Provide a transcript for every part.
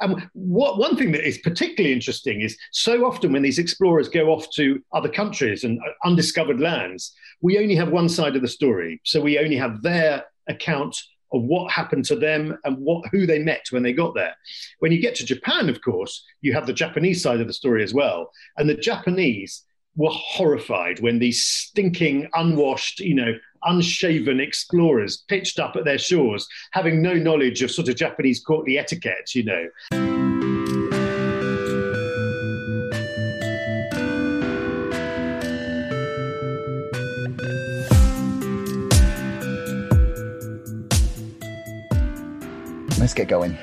And what, one thing that is particularly interesting is so often when these explorers go off to other countries and uh, undiscovered lands, we only have one side of the story. So we only have their account of what happened to them and what who they met when they got there. When you get to Japan, of course, you have the Japanese side of the story as well. And the Japanese were horrified when these stinking, unwashed, you know, unshaven explorers pitched up at their shores, having no knowledge of sort of Japanese courtly etiquette, you know. Let's get going.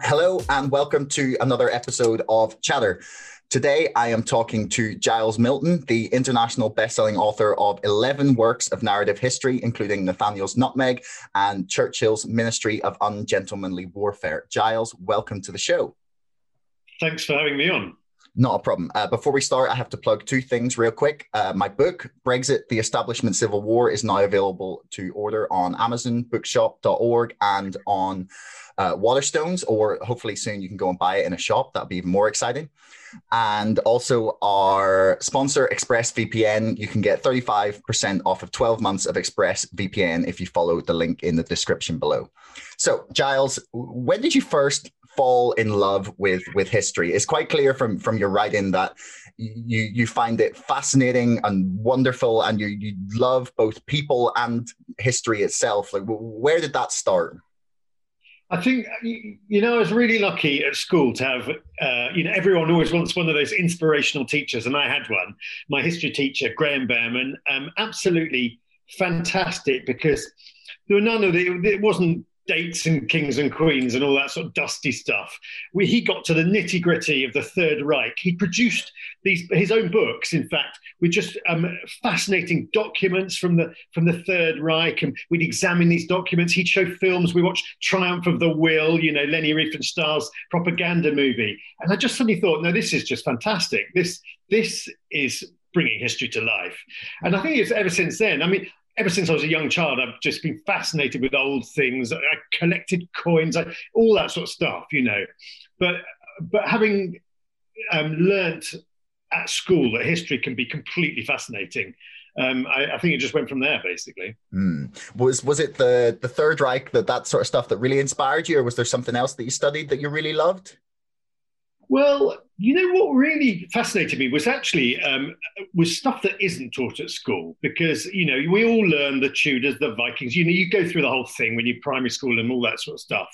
Hello, and welcome to another episode of Chatter. Today, I am talking to Giles Milton, the international best-selling author of 11 works of narrative history, including Nathaniel's Nutmeg and Churchill's Ministry of Ungentlemanly Warfare. Giles, welcome to the show. Thanks for having me on. Not a problem. Uh, before we start, I have to plug two things real quick. Uh, my book, Brexit, The Establishment Civil War, is now available to order on Amazon, bookshop.org, and on uh, Waterstones, or hopefully soon you can go and buy it in a shop. That'd be even more exciting. And also our sponsor, ExpressVPN. You can get 35% off of 12 months of ExpressVPN if you follow the link in the description below. So, Giles, when did you first fall in love with with history? It's quite clear from from your writing that you you find it fascinating and wonderful, and you you love both people and history itself. Like, where did that start? I think you know I was really lucky at school to have uh, you know everyone always wants one of those inspirational teachers, and I had one. My history teacher, Graham Behrman, um, absolutely fantastic because there were none of the. It wasn't dates and kings and queens and all that sort of dusty stuff. We, he got to the nitty gritty of the Third Reich. He produced these his own books, in fact, with just um, fascinating documents from the from the Third Reich, and we'd examine these documents. He'd show films. We watched Triumph of the Will, you know, Leni Riefenstahl's propaganda movie, and I just suddenly thought, no, this is just fantastic. This this is bringing history to life. And I think it's ever since then. I mean, ever since I was a young child, I've just been fascinated with old things. I collected coins, I, all that sort of stuff, you know. But but having um, learnt at school that history can be completely fascinating, um, I, I, think it just went from there, basically. Mm. Was was it the the Third Reich that that sort of stuff that really inspired you, or was there something else that you studied that you really loved? Well, you know what really fascinated me was actually um, was stuff that isn't taught at school because you know we all learn the Tudors, the Vikings. You know, you go through the whole thing when you're primary school and all that sort of stuff.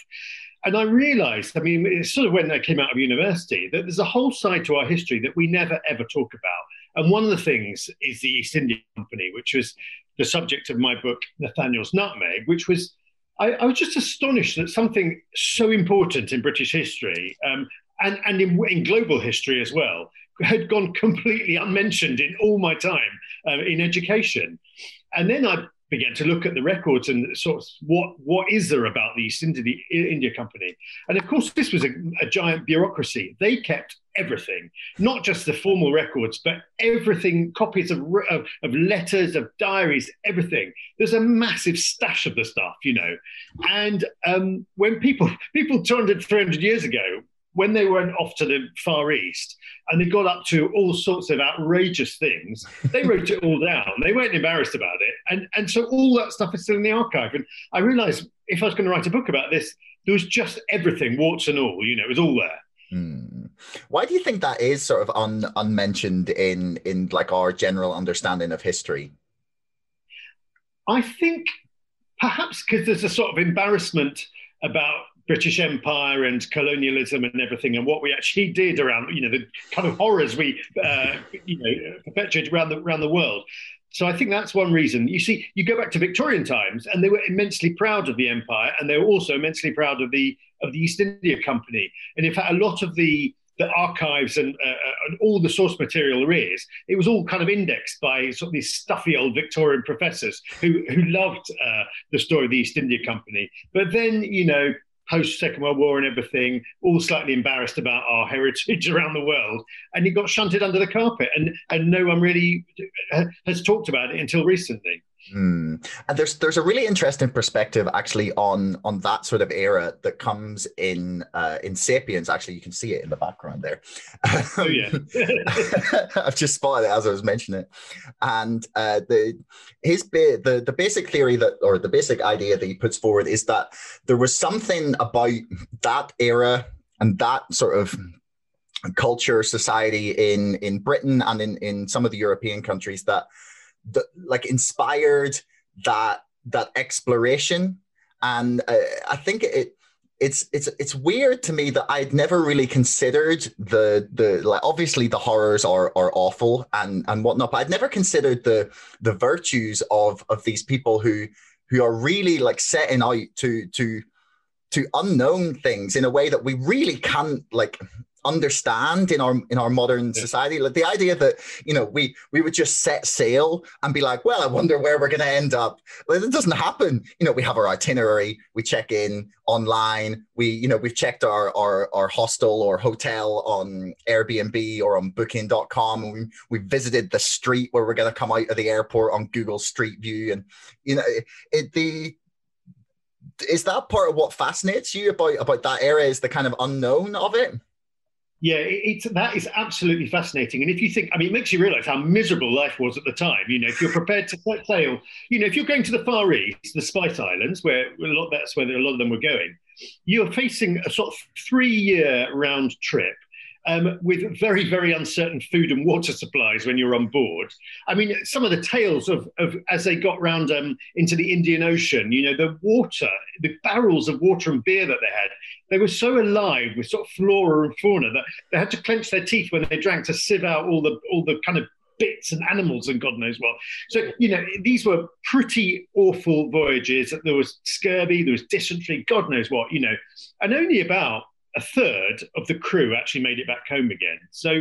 And I realised, I mean, it's sort of when I came out of university that there's a whole side to our history that we never ever talk about. And one of the things is the East India Company, which was the subject of my book Nathaniel's Nutmeg, which was I, I, was just astonished that something so important in British history um, and, and in, in global history as well, had gone completely unmentioned in all my time uh, in education. And then I began to look at the records and sort of what what is there about the East India, India Company? And of course, this was a, a, giant bureaucracy. They kept everything, not just the formal records, but everything, copies of, of, of letters, of diaries, everything. There's a massive stash of the stuff, you know. And um, when people people 200, 300 years ago when they went off to the Far East and they got up to all sorts of outrageous things, they wrote it all down. They weren't embarrassed about it. And, and so all that stuff is still in the archive. And I realized if I was going to write a book about this, there was just everything, warts and all, you know, it was all there. Hmm. Why do you think that is sort of un, unmentioned in in like our general understanding of history? I think perhaps because there's a sort of embarrassment about British Empire and colonialism and everything, and what we actually did around, you know, the kind of horrors we, uh, you know, perpetuated around the around the world. So I think that's one reason. You see, you go back to Victorian times, and they were immensely proud of the empire, and they were also immensely proud of the of the East India Company. And in fact, a lot of the the archives and, uh, uh and all the source material there is, it was all kind of indexed by sort of these stuffy old Victorian professors who who loved uh, the story of the East India Company. But then, you know, post Second World War and everything, all slightly embarrassed about our heritage around the world, and it got shunted under the carpet, and and no one really uh, has talked about it until recently. Mm. And there's there's a really interesting perspective actually on on that sort of era that comes in uh, in *Sapiens*. Actually, you can see it in the background there. Oh yeah, I've just spotted it as I was mentioning it. And uh, the his the the basic theory that or the basic idea that he puts forward is that there was something about that era and that sort of culture society in in Britain and in in some of the European countries that the, like inspired that that exploration. And uh, i think it it's it's it's weird to me that I'd never really considered the the like obviously the horrors are are awful and and whatnot, but I'd never considered the the virtues of of these people who who are really like setting out to to to unknown things in a way that we really can't like understand in our in our modern yeah. society. Like the idea that you know we we would just set sail and be like well i wonder where we're going to end up. But it doesn't happen. You know we have our itinerary we check in online we you know we've checked our our, our hostel or hotel on airbnb or on booking.com and we, we visited the street where we're going to come out of the airport on google street view and you know it, it the is that part of what fascinates you about about that era is the kind of unknown of it yeah, it's that is absolutely fascinating. And if you think, I mean, it makes you realize how miserable life was at the time. You know, if you're prepared to sail, you know, if you're going to the Far East, the Spice Islands, where a lot that's where a lot of them were going, you're facing a sort of three-year round trip um, with very, very uncertain food and water supplies when you're on board. I mean, some of the tales of, of as they got round um, into the Indian Ocean, you know, the water, the barrels of water and beer that they had, they were so alive with sort of flora and fauna that they had to clench their teeth when they drank to sieve out all the all the kind of bits and animals and God knows what. So, you know, these were pretty awful voyages. There was scurvy, there was dysentery, God knows what, you know, and only about a third of the crew actually made it back home again. So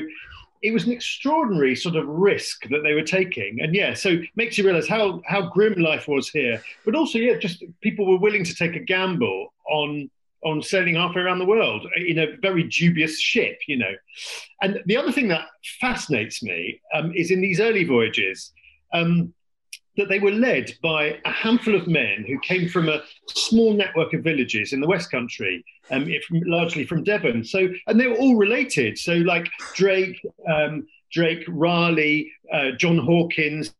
it was an extraordinary sort of risk that they were taking. And yeah, so makes you realize how, how grim life was here. But also, yeah, just people were willing to take a gamble on on sailing halfway around the world in a very dubious ship, you know. And the other thing that fascinates me um, is in these early voyages, um, that they were led by a handful of men who came from a small network of villages in the West Country, um, largely from Devon. So, and they were all related. So, like Drake, um, Drake, Raleigh, uh, John Hawkins,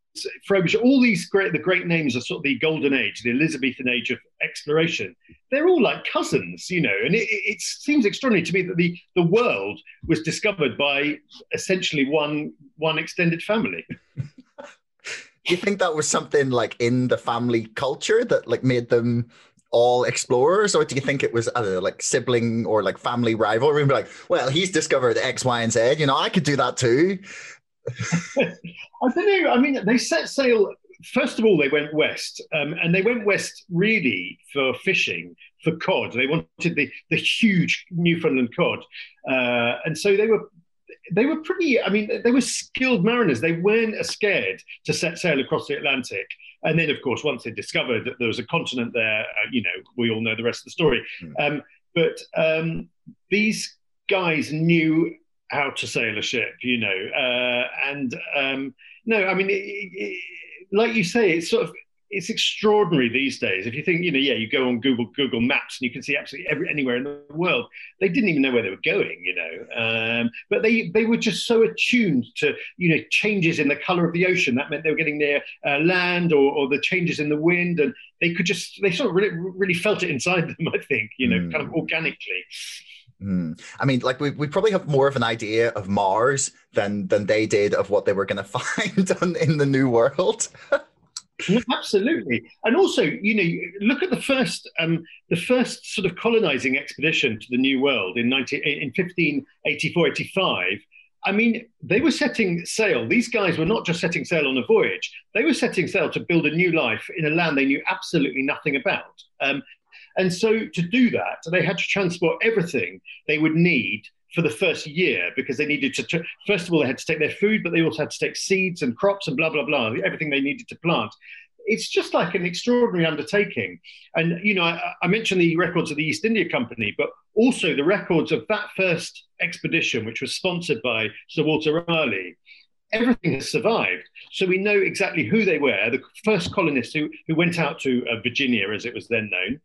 Frobisher, all these great, the great names of sort of the golden age, the Elizabethan age of exploration. They're all like cousins, you know, and it, it seems extraordinary to me that the, the world was discovered by essentially one one extended family. you think that was something like in the family culture that like made them all explorers, or do you think it was know, like sibling or like family rivalry? And be like, well, he's discovered X, Y, and Z. You know, I could do that too. I don't know. I mean, they set sail. First of all, they went west, um, and they went west really for fishing for cod. They wanted the the huge Newfoundland cod, uh, and so they were they were pretty, I mean, they were skilled mariners. They weren't scared to set sail across the Atlantic. And then, of course, once they discovered that there was a continent there, uh, you know, we all know the rest of the story. Mm. Um, but um, these guys knew how to sail a ship, you know. Uh, and um, no, I mean, it, it, like you say, it's sort of it's extraordinary these days. If you think, you know, yeah, you go on Google Google Maps and you can see absolutely every, anywhere in the world. They didn't even know where they were going, you know. Um, but they they were just so attuned to, you know, changes in the color of the ocean. That meant they were getting near uh, land or, or the changes in the wind, and they could just they sort of really, really felt it inside them. I think, you know, mm. kind of hmm. organically. Mm. I mean, like we, we probably have more of an idea of Mars than than they did of what they were going to find on, in the New World. Absolutely, and also, you know, look at the first, um, the first sort of colonizing expedition to the New World in 19, in 1584, 85. I mean, they were setting sail. These guys were not just setting sail on a voyage; they were setting sail to build a new life in a land they knew absolutely nothing about. Um, and so, to do that, they had to transport everything they would need for the first year because they needed to, first of all, they had to take their food, but they also had to take seeds and crops and blah, blah, blah, everything they needed to plant. It's just like an extraordinary undertaking. And, you know, I, I mentioned the records of the East India Company, but also the records of that first expedition, which was sponsored by Sir Walter Raleigh. everything has survived. So we know exactly who they were, the first colonists who, who went out to uh, Virginia, as it was then known.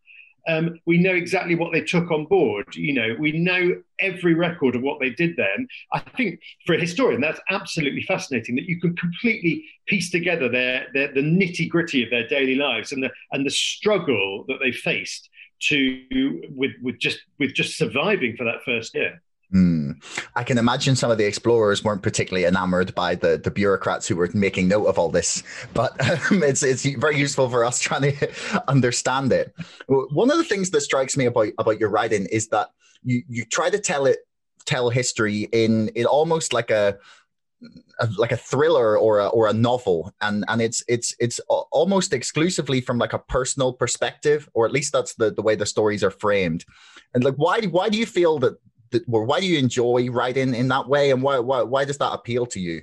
Um, we know exactly what they took on board. You know, we know every record of what they did then. I think for a historian, that's absolutely fascinating that you can completely piece together their, their the nitty gritty of their daily lives and the and the struggle that they faced to with with just with just surviving for that first year. Mm. I can imagine some of the explorers weren't particularly enamored by the, the bureaucrats who were making note of all this, but um, it's it's very useful for us trying to understand it. One of the things that strikes me about about your writing is that you you try to tell it tell history in in almost like a, a like a thriller or a, or a novel and and it's it's it's almost exclusively from like a personal perspective or at least that's the the way the stories are framed and like why why do you feel that or why do you enjoy writing in that way, and why why why does that appeal to you?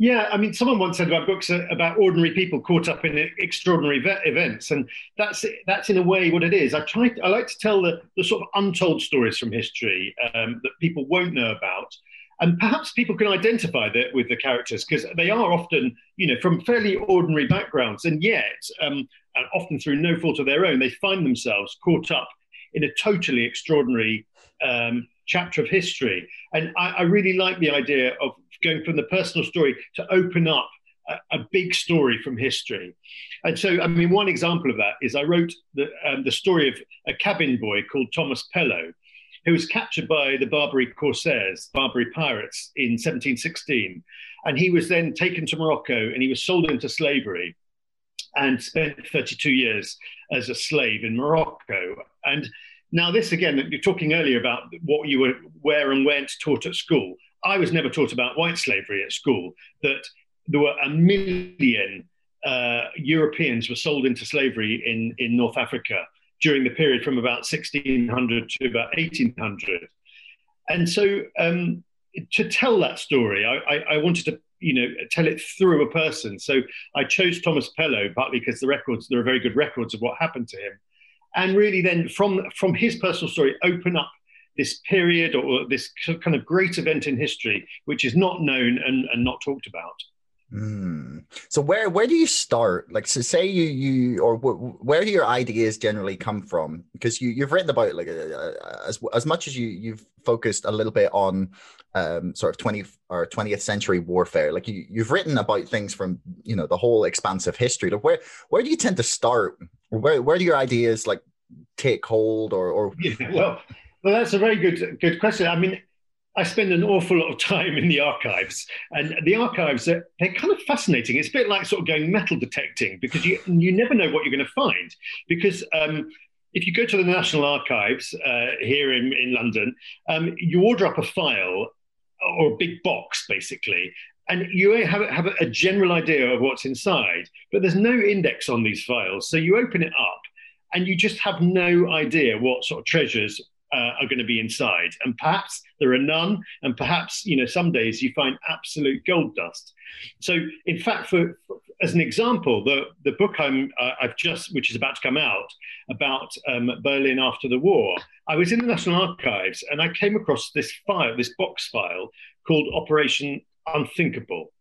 Yeah, I mean, someone once said about books about ordinary people caught up in extraordinary events, and that's that's in a way what it is. I try, I like to tell the, the sort of untold stories from history um, that people won't know about, and perhaps people can identify that with the characters because they are often, you know, from fairly ordinary backgrounds, and yet, um, and often through no fault of their own, they find themselves caught up in a totally extraordinary um, chapter of history. And I, I, really like the idea of going from the personal story to open up a, a, big story from history. And so, I mean, one example of that is I wrote the, um, the story of a cabin boy called Thomas Pellow, who was captured by the Barbary Corsairs, Barbary pirates, in 1716. And he was then taken to Morocco and he was sold into slavery and spent 32 years as a slave in Morocco. And now, this again, you're talking earlier about what you were, where and when taught at school. I was never taught about white slavery at school, that there were a million uh, Europeans were sold into slavery in, in North Africa during the period from about 1600 to about 1800. And so um, to tell that story, I, I, I, wanted to, you know, tell it through a person. So I chose Thomas Pellow partly because the records, there are very good records of what happened to him and really then from from his personal story open up this period or this kind of great event in history which is not known and, and not talked about. Mm. so where where do you start? Like so say you you or where do your ideas generally come from? Because you you've written about like uh, uh, as as much as you you've focused a little bit on um, sort of 20 or 20th century warfare like you, you've written about things from you know the whole expansive history. Like where where do you tend to start where where do your ideas like take hold or or yeah, well well that's a very good good question i mean I spend an awful lot of time in the archives, and the archives are they're kind of fascinating. It's a bit like sort of going metal detecting because you you never know what you're going to find. Because um, if you go to the National Archives uh, here in in London, um, you order up a file or a big box basically, and you have, have a general idea of what's inside, but there's no index on these files. So you open it up and you just have no idea what sort of treasures uh, are going to be inside. And perhaps there are none, and perhaps you know some days you find absolute gold dust. So, in fact, for, as an example, the the book I'm uh, I've just which is about to come out about um, Berlin after the war, I was in the National Archives and I came across this file, this box file called Operation Unthinkable.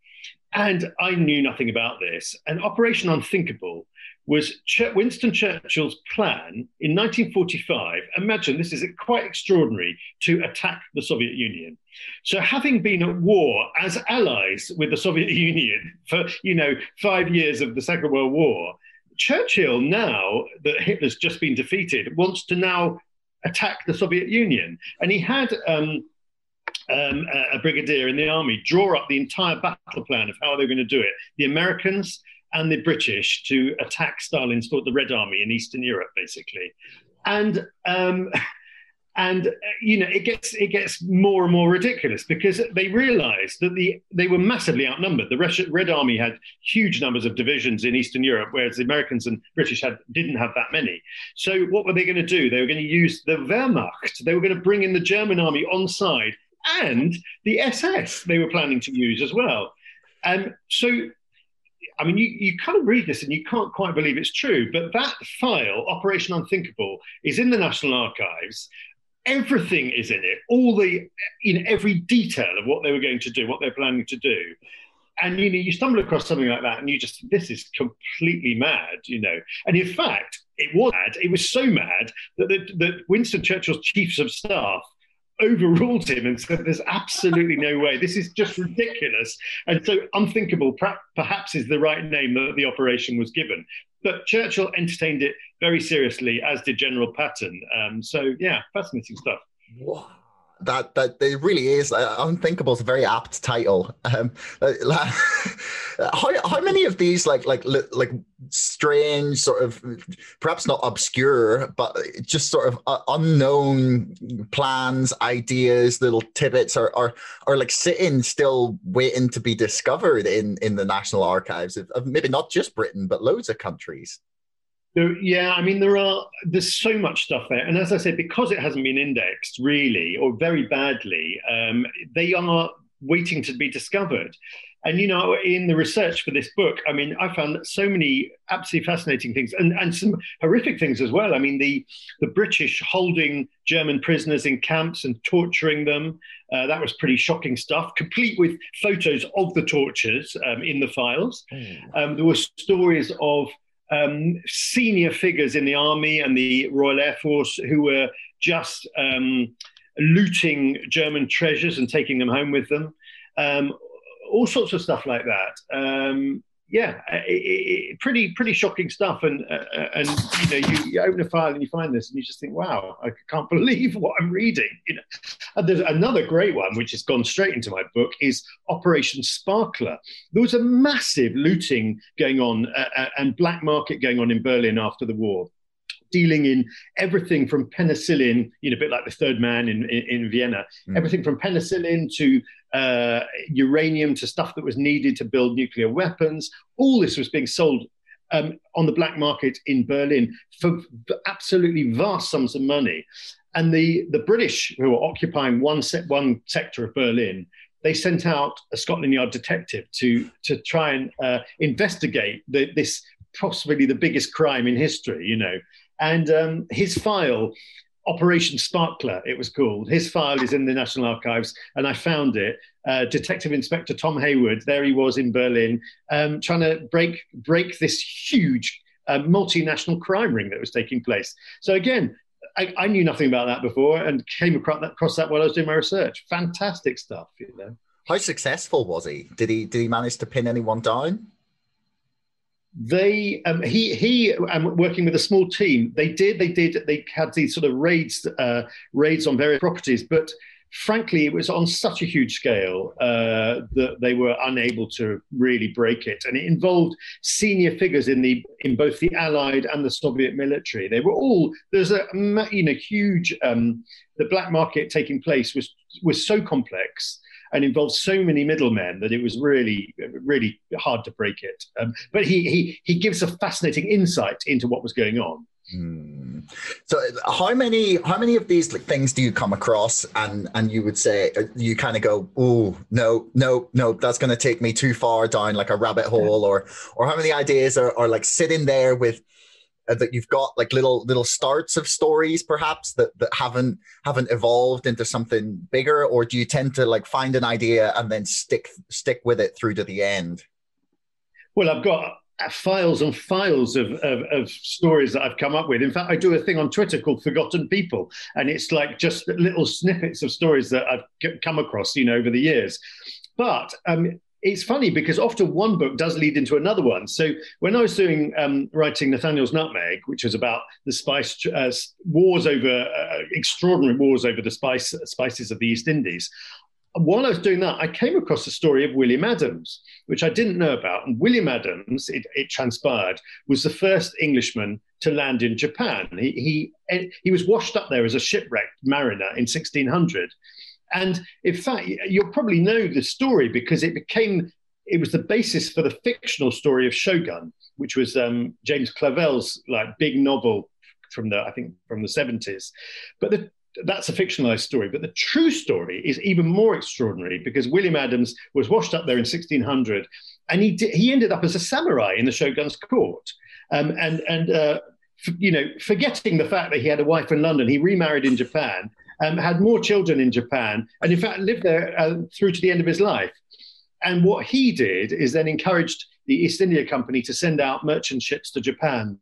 And I knew nothing about this. And Operation Unthinkable was Winston Churchill's plan in 1945. Imagine this is quite extraordinary to attack the Soviet Union. So, having been at war as allies with the Soviet Union for you know five years of the Second World War, Churchill now that Hitler's just been defeated wants to now attack the Soviet Union, and he had. Um, um, a, brigadier in the army draw up the entire battle plan of how they're going to do it. The Americans and the British to attack Stalin's the Red Army in Eastern Europe, basically, and um, and you know it gets it gets more and more ridiculous because they realised that the they were massively outnumbered. The Red Army had huge numbers of divisions in Eastern Europe, whereas the Americans and British had didn't have that many. So what were they going to do? They were going to use the Wehrmacht. They were going to bring in the German army on side and the SS they were planning to use as well. And so, I mean, you, you kind of read this and you can't quite believe it's true, but that file, Operation Unthinkable, is in the National Archives. everything is in it, all the, know, every detail of what they were going to do, what they're planning to do. And you know, you stumble across something like that, and you just, this is completely mad, you know. And in fact, it was mad. It was so mad that, that, that Winston Churchill's chiefs of staff overruled him and said, There's absolutely no way. This is just ridiculous. And so, unthinkable perhaps is the right name that the operation was given. But Churchill entertained it very seriously, as did General Patton. Um, so, yeah, fascinating stuff. That that it really is uh, unthinkable is a very apt title. Um uh, how, how many of these like like like strange sort of perhaps not obscure but just sort of uh, unknown plans ideas little tidbits are, are are like sitting still waiting to be discovered in in the national archives of, of maybe not just britain but loads of countries so, yeah, I mean, there are there's so much stuff there, and as I said, because it hasn't been indexed really or very badly, um, they are waiting to be discovered. And you know, in the research for this book, I mean, I found so many absolutely fascinating things, and, and some horrific things as well. I mean, the the British holding German prisoners in camps and torturing them. Uh, that was pretty shocking stuff, complete with photos of the tortures um, in the files. Mm. Um, there were stories of um, senior figures in the army and the Royal Air Force who were just um, looting German treasures and taking them home with them. Um, all sorts of stuff like that. Yeah, it, it, pretty pretty shocking stuff. And uh, uh, and you know, you, you, open a file and you find this, and you just think, wow, I can't believe what I'm reading. You know, and there's another great one which has gone straight into my book is Operation Sparkler. There was a massive looting going on uh, uh and black market going on in Berlin after the war dealing in everything from penicillin, you know, a bit like the third man in, in, in Vienna, mm. everything from penicillin to uh, uranium to stuff that was needed to build nuclear weapons. All this was being sold um, on the black market in Berlin for, absolutely vast sums of money. And the, the British, who were occupying one, se- one sector of Berlin, they sent out a Scotland Yard detective to, to try and uh, investigate the, this possibly the biggest crime in history, you know. And um, his file Operation Sparkler, it was called. His file is in the National Archives, and I found it. Uh, Detective Inspector Tom Hayward, there he was in Berlin, um, trying to break break this huge uh, multinational crime ring that was taking place. So again, I, I, knew nothing about that before, and came across that, across that while I was doing my research. Fantastic stuff, you know. How successful was he? Did he did he manage to pin anyone down? They um, he he um, working with a small team they did they did they had these sort of raids uh, raids on various properties but frankly it was on such a huge scale uh, that they were unable to really break it. And it involved senior figures in the in both the allied and the soviet military. They were all there's a you know huge um, the black market taking place was was so complex and involved so many middlemen that it was really, really hard to break it. Um, but he, he, he gives a fascinating insight into what was going on. Hmm. So, how many how many of these like, things do you come across, and and you would say uh, you kind of go, oh no no no, that's going to take me too far down like a rabbit hole, or or how many ideas are, are like sitting there with that you've got like little little starts of stories perhaps that that haven't haven't evolved into something bigger or do you tend to like find an idea and then stick stick with it through to the end well i've got files and files of, of, of, stories that I've come up with. In fact, I do a thing on Twitter called Forgotten People, and it's like just little snippets of stories that I've come across, you know, over the years. But um, it's funny because often one book does lead into another one. So when I was doing um, writing Nathaniel's Nutmeg, which was about the spice uh, wars over uh, extraordinary wars over the spice spices of the East Indies, while I was doing that, I came across the story of William Adams, which I didn't know about. And William Adams, it, it transpired, was the first Englishman to land in Japan. He, he, he was washed up there as a shipwrecked mariner in 1600 and in fact, you'll probably know the story because it became it was the basis for the fictional story of Shogun, which was um, James Clavell's like big novel from the I think from the seventies. But the, that's a fictionalized story. But the true story is even more extraordinary because William Adams was washed up there in 1600, and he he ended up as a samurai in the Shogun's court, um, and and. Uh, you know, forgetting the fact that he had a wife in London, he remarried in Japan um, had more children in Japan, and in fact lived there uh, through to the end of his life. And what he did is then encouraged the East India Company to send out merchant ships to Japan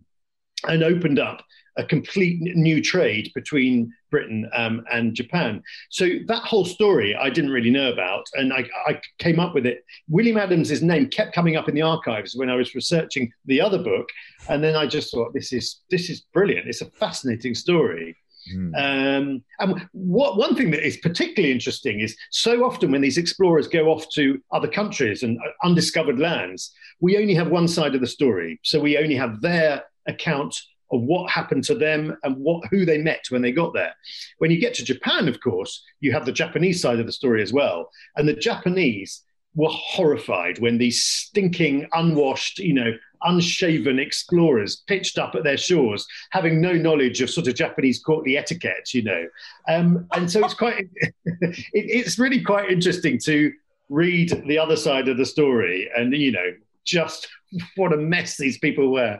and opened up a complete new trade between Britain um, and Japan. So that whole story I didn't really know about, and I, I, came up with it. William Adams's name kept coming up in the archives when I was researching the other book, and then I just thought, this is this is brilliant. It's a fascinating story. Mm. Um, and what one thing that is particularly interesting is so often when these explorers go off to other countries and uh, undiscovered lands, we only have one side of the story. So we only have their account of what happened to them and what who they met when they got there. When you get to Japan, of course, you have the Japanese side of the story as well. And the Japanese were horrified when these stinking, unwashed, you know, unshaven explorers pitched up at their shores, having no knowledge of sort of Japanese courtly etiquette, you know. Um, and so it's quite, it, it's really quite interesting to read the other side of the story and, you know, just what a mess these people were.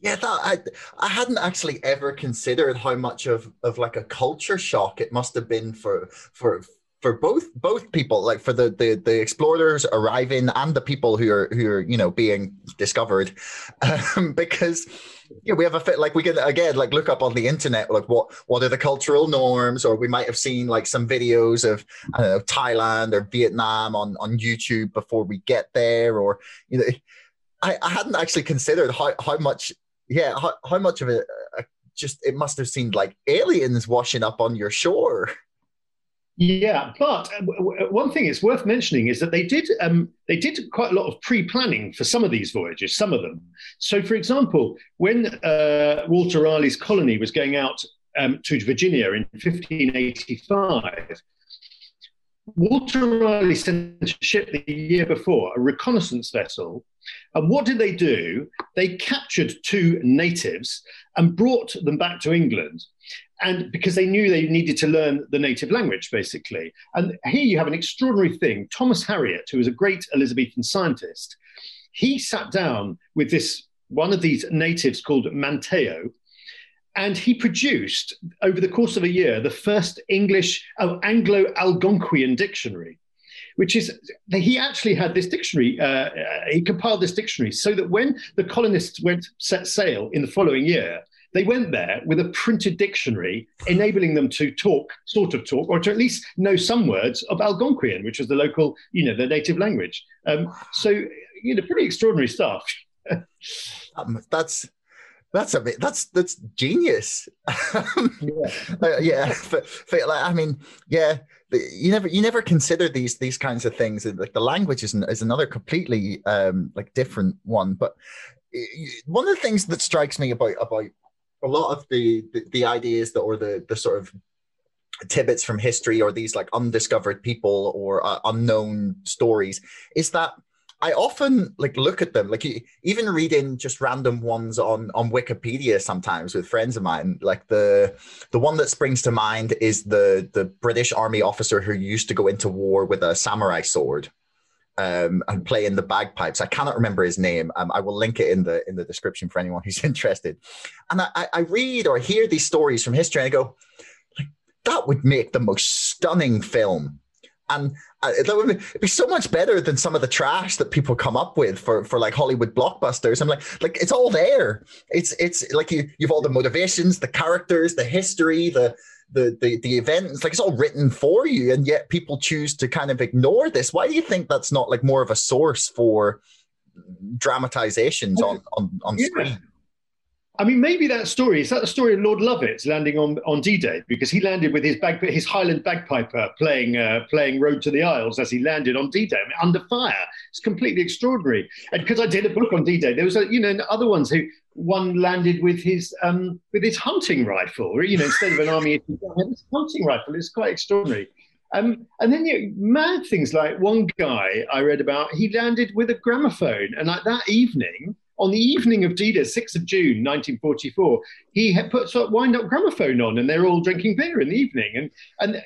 Yeah, that I I hadn't actually ever considered how much of of like a culture shock it must have been for for for both both people, like for the the the explorers arriving and the people who are who are you know being discovered, um, because yeah, we have a fit like we can again like look up on the internet like what what are the cultural norms, or we might have seen like some videos of I don't know Thailand or Vietnam on on YouTube before we get there, or you know. I, I hadn't actually considered how, how much yeah, how, how much of it uh, just it must have seemed like aliens washing up on your shore. Yeah, but uh, one thing it's worth mentioning is that they did um, they did quite a lot of pre-planning for some of these voyages. Some of them. So, for example, when uh, Walter Raleigh's colony was going out um, to Virginia in 1585, Walter Raleigh sent a ship the year before, a reconnaissance vessel, and what did they do? They captured two natives and brought them back to England. And because they knew they needed to learn the native language, basically. And here you have an extraordinary thing. Thomas Harriot, who was a great Elizabethan scientist, he sat down with this one of these natives called Manteo, and he produced over the course of a year the first English oh, Anglo-Algonquian dictionary which is he actually had this dictionary. Uh, he compiled this dictionary so that when the colonists went set sail in the following year, they went there with a printed dictionary, enabling them to talk, sort of talk, or to at least know some words of Algonquian, which was the local, you know, the native language. Um, so, you know, pretty extraordinary stuff. um, that's that's a bit that's that's genius yeah, uh, yeah but, but, like, i mean yeah you never you never consider these these kinds of things like the language is, is another completely um like different one but one of the things that strikes me about about a lot of the the, the ideas that or the the sort of tidbits from history or these like undiscovered people or uh, unknown stories is that I often like look at them, like even reading just random ones on on Wikipedia sometimes with friends of mine. Like the the one that springs to mind is the the British Army officer who used to go into war with a samurai sword. Um, and play in the bagpipes. I cannot remember his name. Um, I will link it in the in the description for anyone who's interested. And I, I read or hear these stories from history, and I go, like, that would make the most stunning film and uh, that would be, be, so much better than some of the trash that people come up with for for like Hollywood blockbusters. I'm like, like it's all there. It's it's like you you've all the motivations, the characters, the history, the the the the events. Like it's all written for you, and yet people choose to kind of ignore this. Why do you think that's not like more of a source for dramatizations on on on yeah. screen? I mean, maybe that story is that the story of Lord Lovat landing on, on D-Day because he landed with his bag, his Highland bagpiper playing uh, playing Road to the Isles as he landed on D-Day I mean, under fire. It's completely extraordinary. And because I did a book on D-Day, there was a, you know other ones who one landed with his um, with his hunting rifle, you know, instead of an army his hunting rifle. It's quite extraordinary. Um, and then you mad things like one guy I read about, he landed with a gramophone, and like that evening on the evening of D-Day, 6th of June, 1944, he had put a wind-up gramophone on, and they're all drinking beer in the evening. And and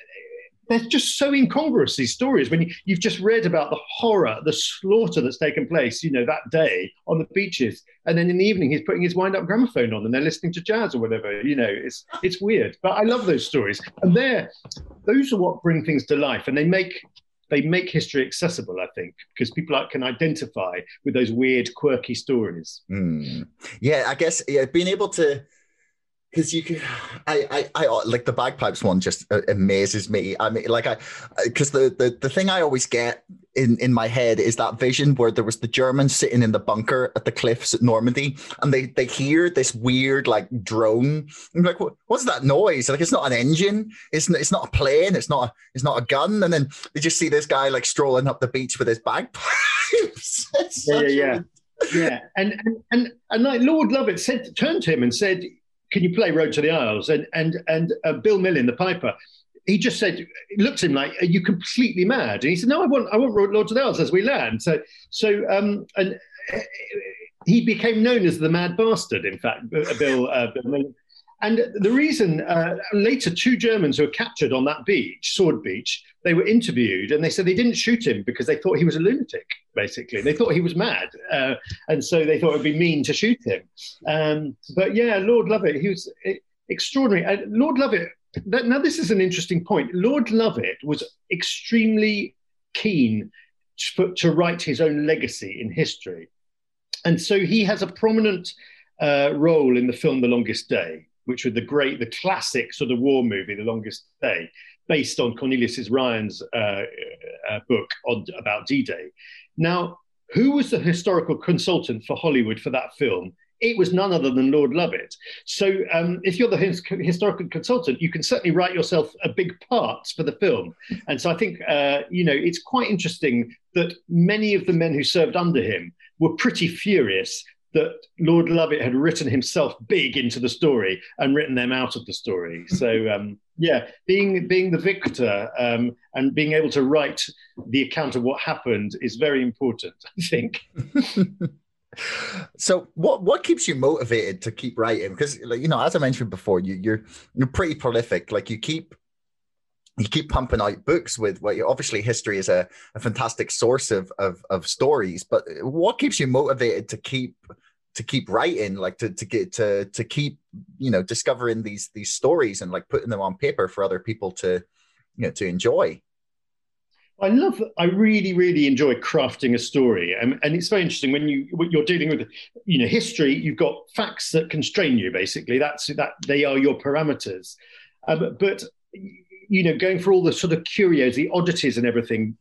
they're just so incongruous these stories when you, you've just read about the horror the slaughter that's taken place you know that day on the beaches and then in the evening he's putting his wind up gramophone on and they're listening to jazz or whatever you know it's it's weird but i love those stories and they're those are what bring things to life and they make they make history accessible, I think, because people can identify with those weird, quirky stories. Mm. Yeah, I guess yeah, being able to because you can I, I i like the bagpipes one just uh, amazes me. I mean like i because the, the the thing i always get in in my head is that vision where there was the germans sitting in the bunker at the cliffs at normandy and they they hear this weird like drone. I'm like what, what's that noise? Like it's not an engine. It's it's not a plane. It's not a, it's not a gun. And then they just see this guy like strolling up the beach with his bagpipes. Yeah yeah, yeah. yeah, and and and, and like Lord Lovat said, turned to him and said, can you play Road to the Isles? And and and uh, Bill Millin, the piper, he just said, looked at him like, "Are you completely mad?" And he said, "No, I want I want Road to the Isles as we land." So so um and. Uh, he became known as the Mad Bastard. In fact, Bill, uh, Bill Millin. And the reason uh, later, two Germans who were captured on that beach, Sword Beach, they were interviewed and they said they didn't shoot him because they thought he was a lunatic, basically. They thought he was mad. Uh, and so they thought it would be mean to shoot him. Um, but yeah, Lord Lovat, he was extraordinary. Uh, Lord Lovat, that, now this is an interesting point. Lord Lovat was extremely keen to, to write his own legacy in history. And so he has a prominent uh, role in the film The Longest Day which was the great, the classic sort of war movie, The Longest Day, based on Cornelius Ryan's uh, uh, book on, about D-Day. Now, who was the historical consultant for Hollywood for that film? It was none other than Lord Lovat. So, um, if you're the his- historical consultant, you can certainly write yourself a big part for the film. And so, I think uh, you know it's quite interesting that many of the men who served under him were pretty furious that Lord Lovat had written himself big into the story and written them out of the story. So um, yeah, being being the victor um, and being able to write the account of what happened is very important. I think. so what what keeps you motivated to keep writing? Because like, you know, as I mentioned before, you, you're you're pretty prolific. Like you keep you keep pumping out books with well, obviously history is a, a fantastic source of, of, of stories but what keeps you motivated to keep to keep writing like to, to get to to keep you know discovering these these stories and like putting them on paper for other people to you know to enjoy I love. I really, really enjoy crafting a story, and, and it's very interesting when you when you're dealing with, you know, history. You've got facts that constrain you. Basically, that's that they are your parameters. Um, but you know, going for all the sort of curios, the oddities, and everything,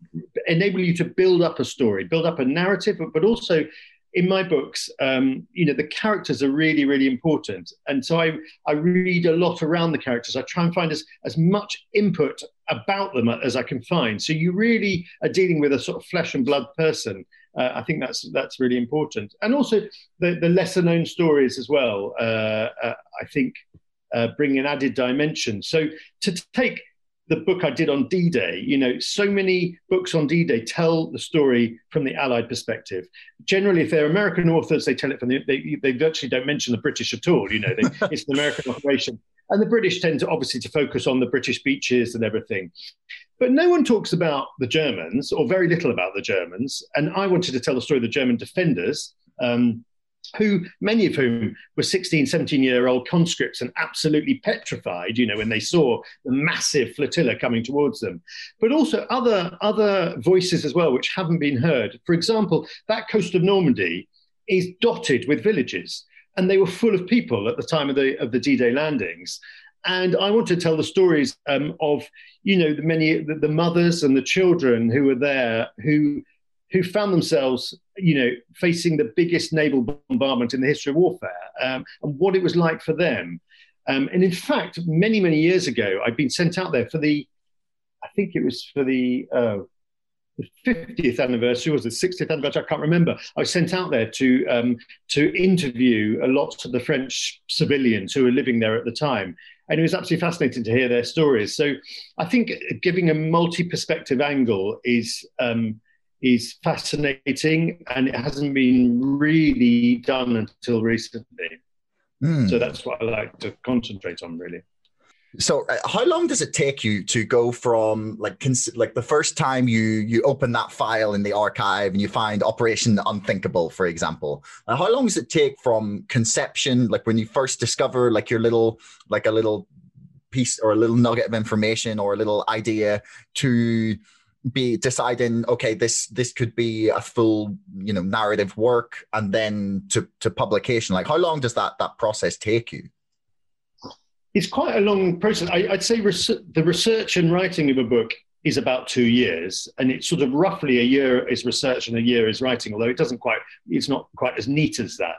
enable you to build up a story, build up a narrative, but, but also in my books, um, you know, the characters are really, really important. And so I, I read a lot around the characters. I try and find as, as much input about them as I can find. So you really are dealing with a sort of flesh and blood person. Uh, I think that's that's really important. And also the, the lesser known stories as well, uh, uh, I think uh, bring an added dimension. So to take the book I did on D Day, you know, so many books on D Day tell the story from the Allied perspective. Generally, if they're American authors, they tell it from the, they, they virtually don't mention the British at all. You know, they, it's an American operation. And the British tend to obviously to focus on the British beaches and everything. But no one talks about the Germans, or very little about the Germans. And I wanted to tell the story of the German defenders. Um, who many of whom were 16 17 year old conscripts and absolutely petrified you know when they saw the massive flotilla coming towards them. But also other other voices as well which haven't been heard. For example that coast of normandy is dotted with villages and they were full of people at the time of the of the d-day landings. And I want to tell the stories um, of, you know, the many the, the mothers and the children who were there, who who found themselves, you know, facing the biggest naval bombardment in the history of warfare, um, and what it was like for them. Um, and in fact, many many years ago, I'd been sent out there for the, I think it was for the. Uh, the 50th anniversary was the 60th anniversary. I can't remember. I was sent out there to um, to interview a lot of the French civilians who were living there at the time, and it was absolutely fascinating to hear their stories. So, I think giving a multi-perspective angle is um, is fascinating and it hasn't been really done until recently. Mm. So that's what I like to concentrate on, really. So, uh, how long does it take you to go from like cons- like the first time you you open that file in the archive and you find Operation Unthinkable, for example? Uh, how long does it take from conception, like when you first discover like your little like a little piece or a little nugget of information or a little idea to be deciding okay this this could be a full you know narrative work and then to to publication like how long does that that process take you it's quite a long process. I, would say res- the research and writing of a book is about two years, and it's sort of roughly a year is research and a year is writing. Although it doesn't quite, it's not quite as neat as that.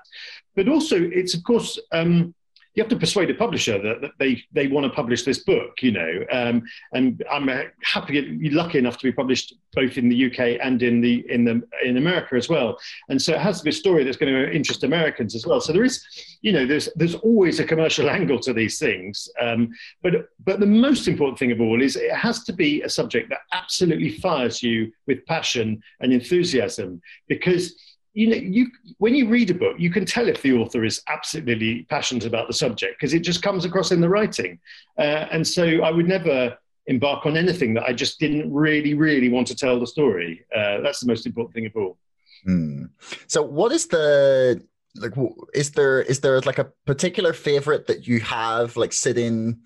But also, it's of course um, you have to persuade a publisher that, that they they want to publish this book, you know. Um, and I'm happy, lucky enough to be published both in the UK and in the in the in America as well. And so it has to be a story that's going to interest Americans as well. So there is, you know, there's there's always a commercial angle to these things. Um, but but the most important thing of all is it has to be a subject that absolutely fires you with passion and enthusiasm because you know you when you read a book you can tell if the author is absolutely passionate about the subject because it just comes across in the writing. Uh, and so i would never embark on anything that i just didn't really really want to tell the story. Uh, that's the most important thing of all. Hmm. so what is the like is there is there like a particular favorite that you have like sitting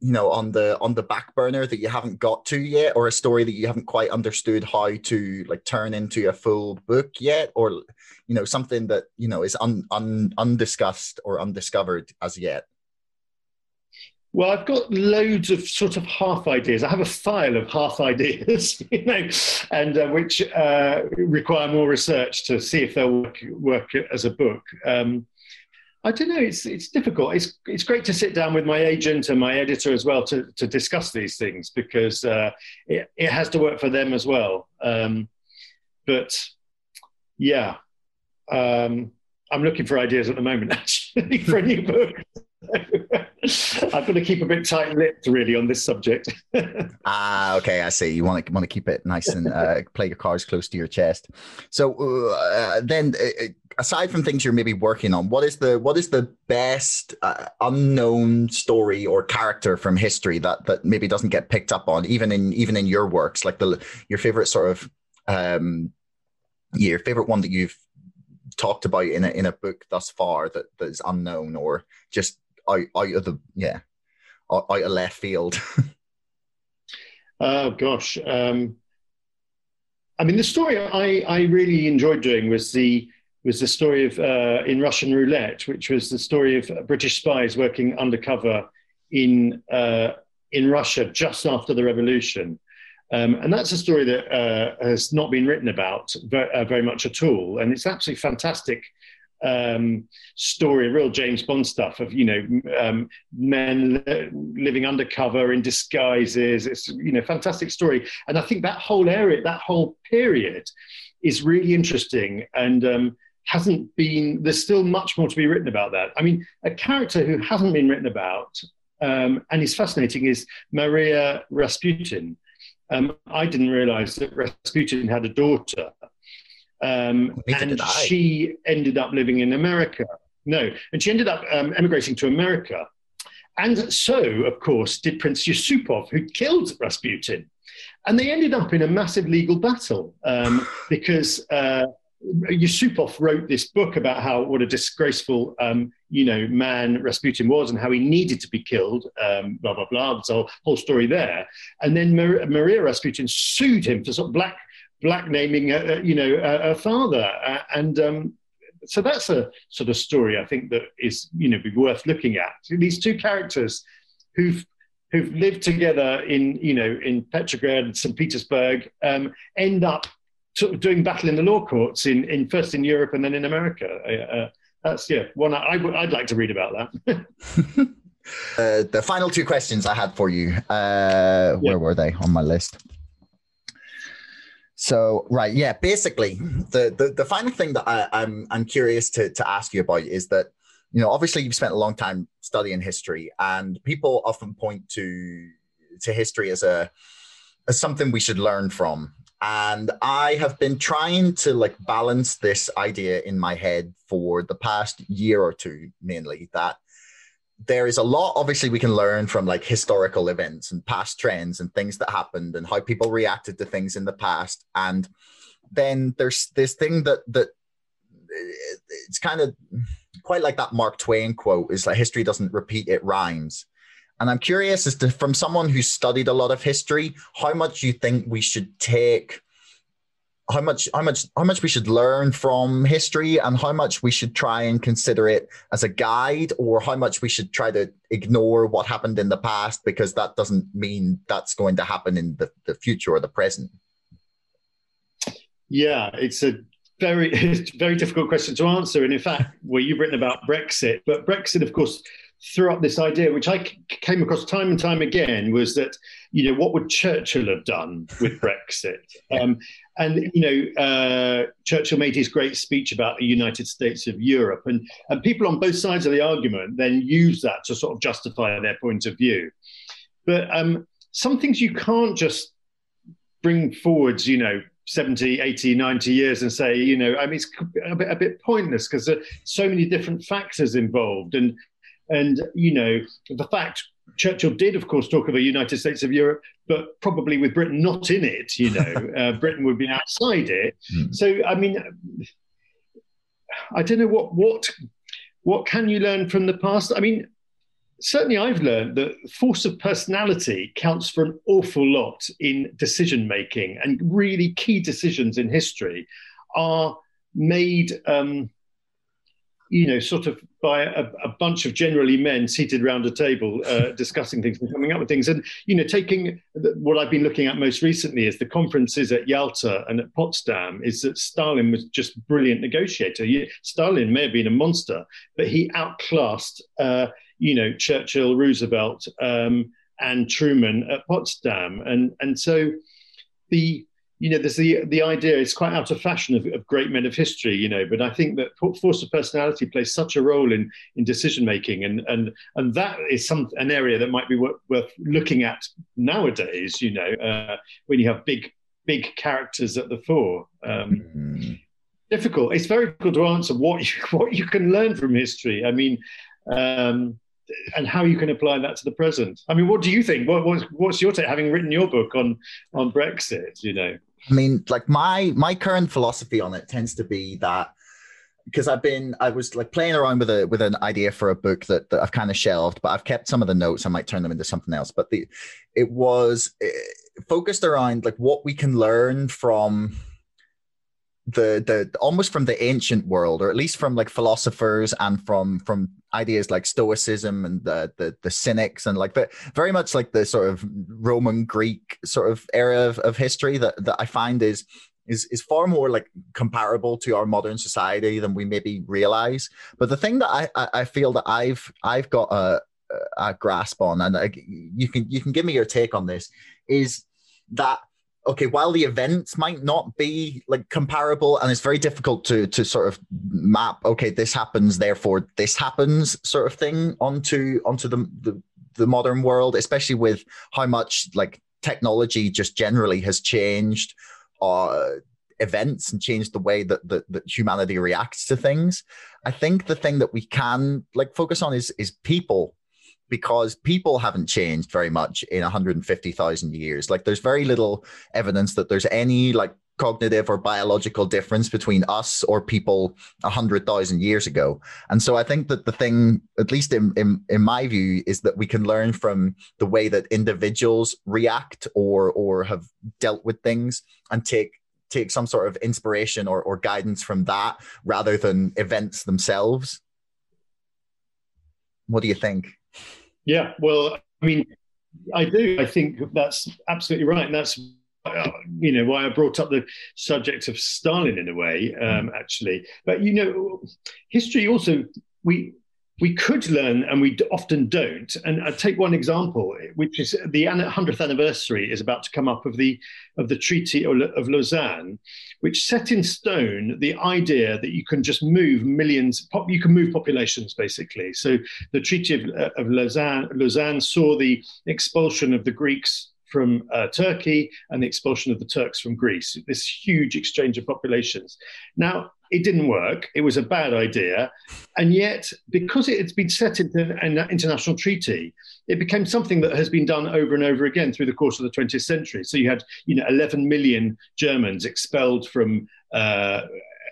you know on the on the back burner that you haven't got to yet or a story that you haven't quite understood how to like turn into a full book yet or you know something that you know is un, un undiscussed or undiscovered as yet well, I've got loads of sort of half ideas. I have a file of half ideas, you know, and uh, which uh, require more research to see if they'll work, work as a book. Um, I don't know. It's it's difficult. It's it's great to sit down with my agent and my editor as well to to discuss these things because uh, it it has to work for them as well. Um, but yeah, um, I'm looking for ideas at the moment actually for a new book. I've got to keep a bit tight-lipped, really, on this subject. ah, okay, I see. You want to want to keep it nice and uh, play your cards close to your chest. So uh, then, uh, aside from things you're maybe working on, what is the what is the best uh, unknown story or character from history that that maybe doesn't get picked up on, even in even in your works, like the your favorite sort of um, your favorite one that you've talked about in a in a book thus far that that is unknown or just out, out of the yeah out, of left field? oh gosh, um, I mean the story I I really enjoyed doing was the was the story of uh, in Russian roulette, which was the story of British spies working undercover in uh, in Russia just after the revolution. Um, and that's a story that uh, has not been written about very, uh, very, much at all. And it's absolutely fantastic um, story, real James Bond stuff of you know um, men living undercover in disguises. It's you know fantastic story, and I think that whole area, that whole period, is really interesting and um, hasn't been. There's still much more to be written about that. I mean, a character who hasn't been written about um, and is fascinating is Maria Rasputin. Um, I didn't realize that Rasputin had a daughter um, and she ended up living in America. No, and she ended up um, emigrating to America. And so, of course, did Prince Yusupov, who killed Rasputin. And they ended up in a massive legal battle um, because uh, Yusupov wrote this book about how what a disgraceful, um, you know, man Rasputin was and how he needed to be killed. Um, blah blah blah. There's a whole story there. And then Mar- Maria Rasputin sued him for sort of black black naming, uh, you know, a, a father. Uh, and um, so that's a sort of story I think that is, you know, be worth looking at. These two characters who've who've lived together in, you know, in Petrograd and St. Petersburg um, end up sort of doing battle in the law courts in, in first in Europe and then in America. Uh, that's yeah, one I, I would like to read about that. uh, the final two questions I had for you, uh, where were they on my list? So right, yeah. Basically, the the, the final thing that I, I'm I'm curious to to ask you about is that you know obviously you've spent a long time studying history, and people often point to to history as a as something we should learn from. And I have been trying to like balance this idea in my head for the past year or two, mainly that there is a lot obviously we can learn from like historical events and past trends and things that happened and how people reacted to things in the past. And then there's this thing that that eh, it's kind of quite like that mark twain quote is like history doesn't repeat it rhymes and i'm curious as to from someone who's studied a lot of history how much you think we should take how much how much how much we should learn from history and how much we should try and consider it as a guide or how much we should try to ignore what happened in the past because that doesn't mean that's going to happen in the, the future or the present. Yeah it's a very very difficult question to answer. And in fact well you've written about brexit but brexit of course threw up this idea, which I came across time and time again, was that you know what would Churchill have done with Brexit? Um, and you know, uh, Churchill made his great speech about the United States of Europe, and and people on both sides of the argument then use that to sort of justify their point of view. But um, some things you can't just bring forwards, you know, 70, 80, 90 years and say, you know, I mean, it's a bit, a bit pointless because there are so many different factors involved. And and, you know, the fact Churchill did, of course, talk of a United States of Europe, but probably with Britain not in it, you know, uh, Britain would be outside it. Mm. So, I mean, I don't know what, what, what can you learn from the past? I mean, certainly I've learned that force of personality counts for an awful lot in decision making, and really key decisions in history are made. Um, you know, sort of by a, a, bunch of generally men seated around a table uh, discussing things and coming up with things. And, you know, taking what I've been looking at most recently is the conferences at Yalta and at Potsdam, is that Stalin was just a brilliant negotiator. He, Stalin may have been a monster, but he outclassed, uh, you know, Churchill, Roosevelt, um, and Truman at Potsdam. And, and so the, you know, there's the the idea. It's quite out of fashion of, of, great men of history, you know. But I think that force of personality plays such a role in in decision making, and and and that is some an area that might be worth, worth looking at nowadays. You know, uh, when you have big big characters at the fore. Um, mm-hmm. Difficult. It's very difficult to answer what you, what you can learn from history. I mean. Um, and how you can apply that to the present. I mean, what do you think? What, what's, what's your take, having written your book on on Brexit? You know, I mean, like my my current philosophy on it tends to be that because I've been I was like playing around with a with an idea for a book that, that I've kind of shelved, but I've kept some of the notes. I might turn them into something else. But the it was it eh, focused around like what we can learn from the the almost from the ancient world or at least from like philosophers and from from ideas like stoicism and the the, the cynics and like very much like the sort of roman greek sort of era of, of history that that i find is is is far more like comparable to our modern society than we maybe realize. But the thing that i i feel that i've i've got a a grasp on and I, you can you can give me your take on this is that okay, while the events might not be like comparable, and it's very difficult to to sort of map, okay, this happens, therefore this happens, sort of thing onto onto the the, the modern world, especially with how much like technology just generally has changed uh, events and changed the way that, that that humanity reacts to things. I think the thing that we can like focus on is is people because people haven't changed very much in 150,000 years. Like there's very little evidence that there's any like cognitive or biological difference between us or people 100,000 years ago. And so I think that the thing, at least in, in, in my view, is that we can learn from the way that individuals react or, or have dealt with things and take take some sort of inspiration or, or guidance from that rather than events themselves. What do you think? Yeah, well, I mean, I do. I think that's absolutely right. And that's, uh, you know, why I brought up the subject of Stalin in a way, um, actually. But, you know, history also, we, we could learn and we often don't. And I take one example, which is the 100th anniversary is about to come up of the of the Treaty of Lausanne, which set in stone the idea that you can just move millions, you can move populations basically. So the Treaty of, of Lausanne, Lausanne saw the expulsion of the Greeks from uh, Turkey and the expulsion of the Turks from Greece, this huge exchange of populations. Now, it didn't work. It was a bad idea. And yet, because it had been set into an international treaty, it became something that has been done over and over again through the course of the 20th century. So you had, you know, 11 million Germans expelled from uh,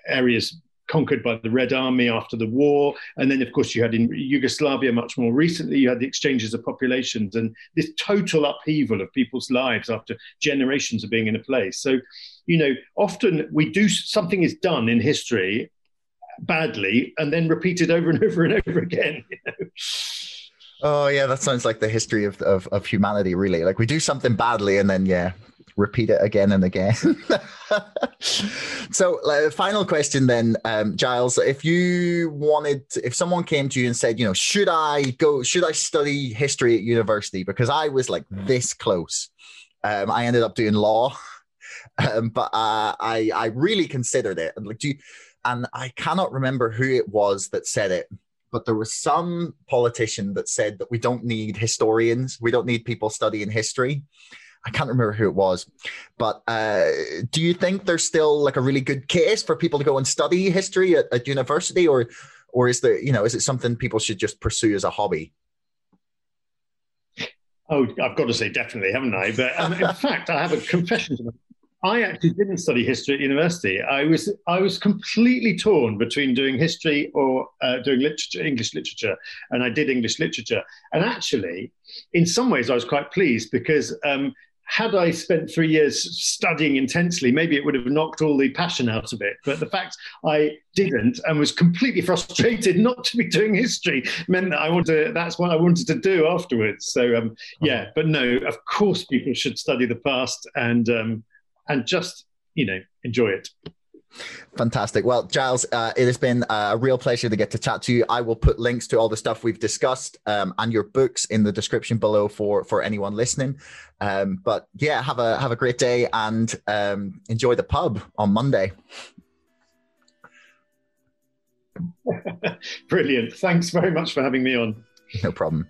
areas conquered by the Red Army after the war. And then, of course, you had in Yugoslavia much more recently, you had the exchanges of populations and this total upheaval of people's lives after generations of being in a place. So, you know, often we do something is done in history badly and then repeated over and over and over again. You know? Oh yeah, that sounds like the history of, of, of humanity, really. Like we do something badly and then yeah, repeat it again and again. so, uh, final question then, um, Giles. If you wanted, if someone came to you and said, you know, should I go, should I study history at university? Because I was like this close. Um, I ended up doing law, um, but uh, I I really considered it. And like, do you, and I cannot remember who it was that said it but there was some politician that said that we don't need historians, we don't need people studying history. I can't remember who it was, but uh, do you think there's still like a really good case for people to go and study history at, at university, or or is there you know is it something people should just pursue as a hobby? Oh, I've got to say definitely, haven't I? But um, in fact, I have a confession to make. I actually didn't study history at university. I was I was completely torn between doing history or uh, doing literature, English literature, and I did English literature. And actually, in some ways, I was quite pleased because um, had I spent three years studying intensely, maybe it would have knocked all the passion out of it. But the fact I didn't and was completely frustrated not to be doing history meant that I wanted to, that's what I wanted to do afterwards. So um, yeah, but no, of course people should study the past and um, and just you know enjoy it. Fantastic. Well, Giles, uh, it has been a real pleasure to get to chat to you. I will put links to all the stuff we've discussed um, and your books in the description below for for anyone listening. Um, but yeah, have a have a great day and um, enjoy the pub on Monday. Brilliant. Thanks very much for having me on. No problem.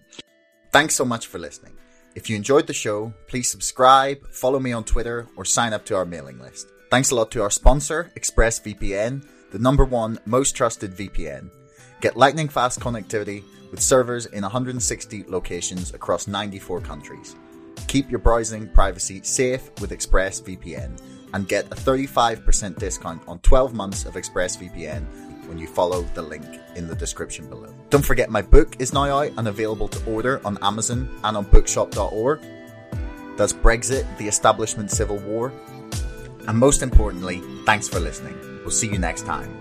Thanks so much for listening. If you enjoyed the show, please subscribe, follow me on Twitter, or sign up to our mailing list. Thanks a lot to our sponsor, ExpressVPN, the number one most trusted VPN. Get lightning fast connectivity with servers in 160 locations across 94 countries. Keep your browsing privacy safe with ExpressVPN and get a 35% discount on 12 months of ExpressVPN when you follow the link in the description below. Don't forget my book is now out and available to order on Amazon and on bookshop.org. That's Brexit, the Establishment Civil War, and most importantly, thanks for listening. We'll see you next time.